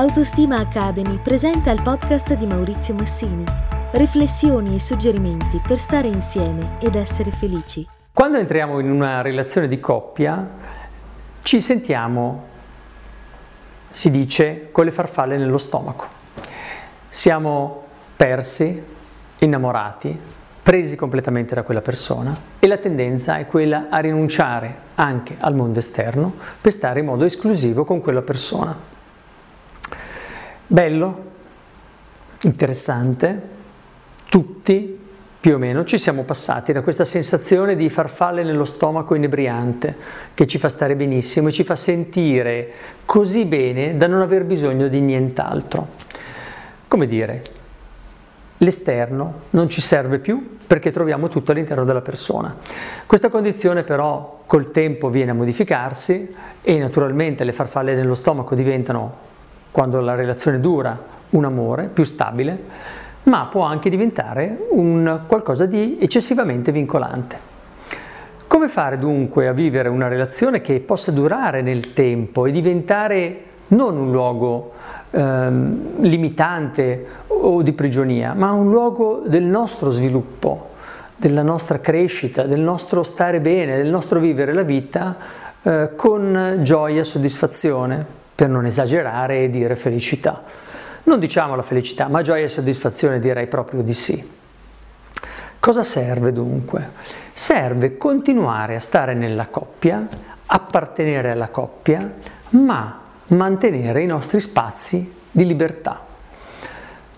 Autostima Academy presenta il podcast di Maurizio Massini. Riflessioni e suggerimenti per stare insieme ed essere felici. Quando entriamo in una relazione di coppia, ci sentiamo, si dice, con le farfalle nello stomaco. Siamo persi, innamorati, presi completamente da quella persona e la tendenza è quella a rinunciare anche al mondo esterno per stare in modo esclusivo con quella persona. Bello, interessante, tutti più o meno ci siamo passati da questa sensazione di farfalle nello stomaco inebriante che ci fa stare benissimo e ci fa sentire così bene da non aver bisogno di nient'altro. Come dire, l'esterno non ci serve più perché troviamo tutto all'interno della persona. Questa condizione però col tempo viene a modificarsi e naturalmente le farfalle nello stomaco diventano quando la relazione dura, un amore più stabile, ma può anche diventare un qualcosa di eccessivamente vincolante. Come fare dunque a vivere una relazione che possa durare nel tempo e diventare non un luogo ehm, limitante o di prigionia, ma un luogo del nostro sviluppo, della nostra crescita, del nostro stare bene, del nostro vivere la vita eh, con gioia e soddisfazione per non esagerare e dire felicità. Non diciamo la felicità, ma gioia e soddisfazione direi proprio di sì. Cosa serve dunque? Serve continuare a stare nella coppia, appartenere alla coppia, ma mantenere i nostri spazi di libertà.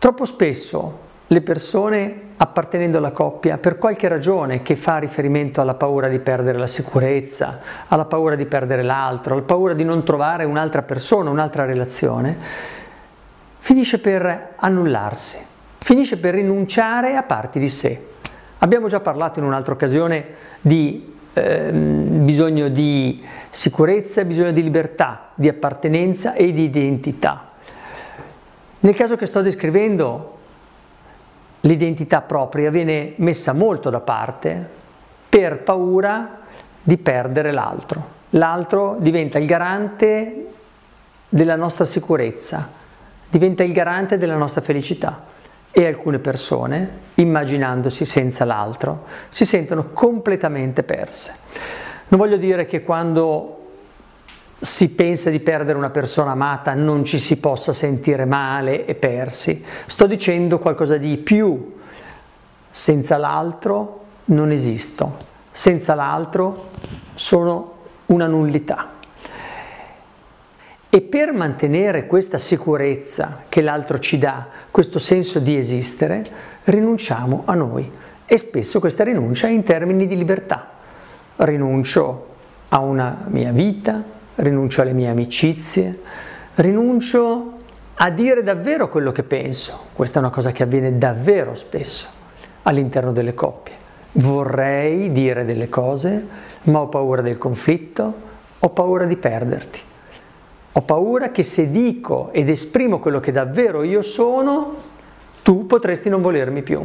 Troppo spesso le persone appartenendo alla coppia per qualche ragione che fa riferimento alla paura di perdere la sicurezza, alla paura di perdere l'altro, alla paura di non trovare un'altra persona, un'altra relazione, finisce per annullarsi, finisce per rinunciare a parti di sé. Abbiamo già parlato in un'altra occasione di eh, bisogno di sicurezza, bisogno di libertà, di appartenenza e di identità. Nel caso che sto descrivendo, l'identità propria viene messa molto da parte per paura di perdere l'altro. L'altro diventa il garante della nostra sicurezza, diventa il garante della nostra felicità e alcune persone, immaginandosi senza l'altro, si sentono completamente perse. Non voglio dire che quando si pensa di perdere una persona amata non ci si possa sentire male e persi. Sto dicendo qualcosa di più. Senza l'altro non esisto. Senza l'altro sono una nullità. E per mantenere questa sicurezza che l'altro ci dà, questo senso di esistere, rinunciamo a noi. E spesso questa rinuncia è in termini di libertà. Rinuncio a una mia vita, rinuncio alle mie amicizie, rinuncio a dire davvero quello che penso. Questa è una cosa che avviene davvero spesso all'interno delle coppie. Vorrei dire delle cose, ma ho paura del conflitto, ho paura di perderti. Ho paura che se dico ed esprimo quello che davvero io sono, tu potresti non volermi più.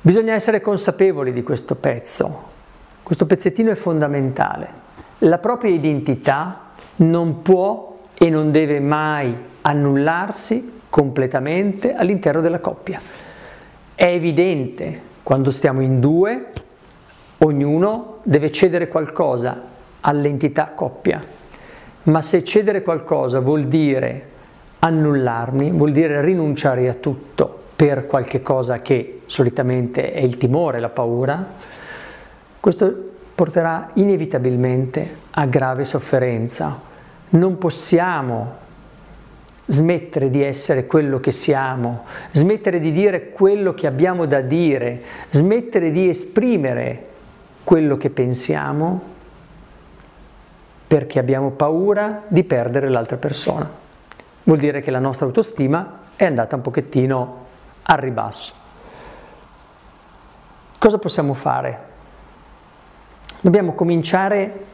Bisogna essere consapevoli di questo pezzo. Questo pezzettino è fondamentale la propria identità non può e non deve mai annullarsi completamente all'interno della coppia. È evidente quando stiamo in due, ognuno deve cedere qualcosa all'entità coppia, ma se cedere qualcosa vuol dire annullarmi, vuol dire rinunciare a tutto per qualche cosa che solitamente è il timore, la paura, questo porterà inevitabilmente a grave sofferenza. Non possiamo smettere di essere quello che siamo, smettere di dire quello che abbiamo da dire, smettere di esprimere quello che pensiamo perché abbiamo paura di perdere l'altra persona. Vuol dire che la nostra autostima è andata un pochettino al ribasso. Cosa possiamo fare? Dobbiamo cominciare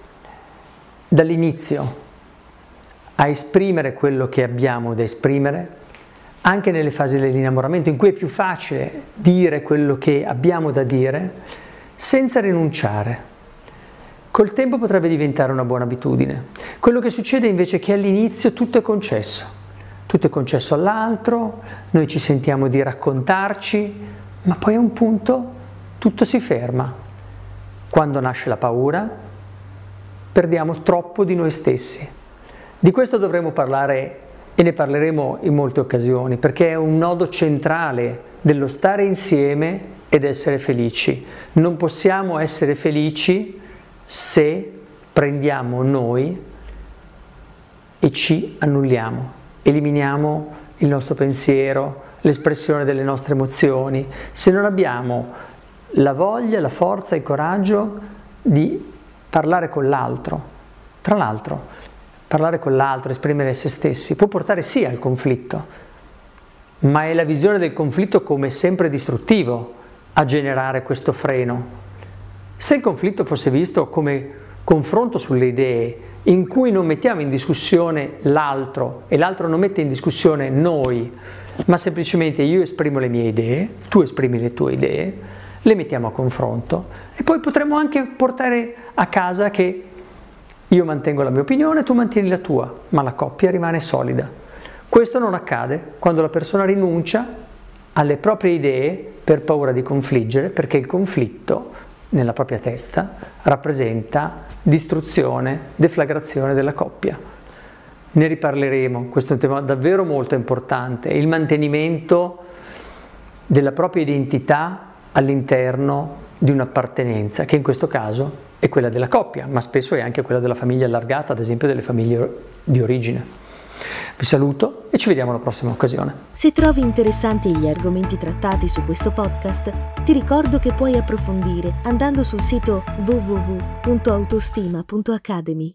dall'inizio a esprimere quello che abbiamo da esprimere, anche nelle fasi dell'innamoramento in cui è più facile dire quello che abbiamo da dire, senza rinunciare. col tempo potrebbe diventare una buona abitudine. Quello che succede invece è che all'inizio tutto è concesso, tutto è concesso all'altro, noi ci sentiamo di raccontarci, ma poi a un punto tutto si ferma. Quando nasce la paura, perdiamo troppo di noi stessi. Di questo dovremo parlare e ne parleremo in molte occasioni, perché è un nodo centrale dello stare insieme ed essere felici. Non possiamo essere felici se prendiamo noi e ci annulliamo, eliminiamo il nostro pensiero, l'espressione delle nostre emozioni, se non abbiamo la voglia, la forza, il coraggio di parlare con l'altro. Tra l'altro, parlare con l'altro, esprimere se stessi, può portare sì al conflitto, ma è la visione del conflitto come sempre distruttivo a generare questo freno. Se il conflitto fosse visto come confronto sulle idee, in cui non mettiamo in discussione l'altro e l'altro non mette in discussione noi, ma semplicemente io esprimo le mie idee, tu esprimi le tue idee, le mettiamo a confronto e poi potremmo anche portare a casa che io mantengo la mia opinione, tu mantieni la tua, ma la coppia rimane solida. Questo non accade quando la persona rinuncia alle proprie idee per paura di confliggere, perché il conflitto nella propria testa rappresenta distruzione, deflagrazione della coppia. Ne riparleremo, questo è un tema davvero molto importante, il mantenimento della propria identità all'interno di un'appartenenza, che in questo caso è quella della coppia, ma spesso è anche quella della famiglia allargata, ad esempio delle famiglie di origine. Vi saluto e ci vediamo alla prossima occasione. Se trovi interessanti gli argomenti trattati su questo podcast, ti ricordo che puoi approfondire andando sul sito www.autostima.academy.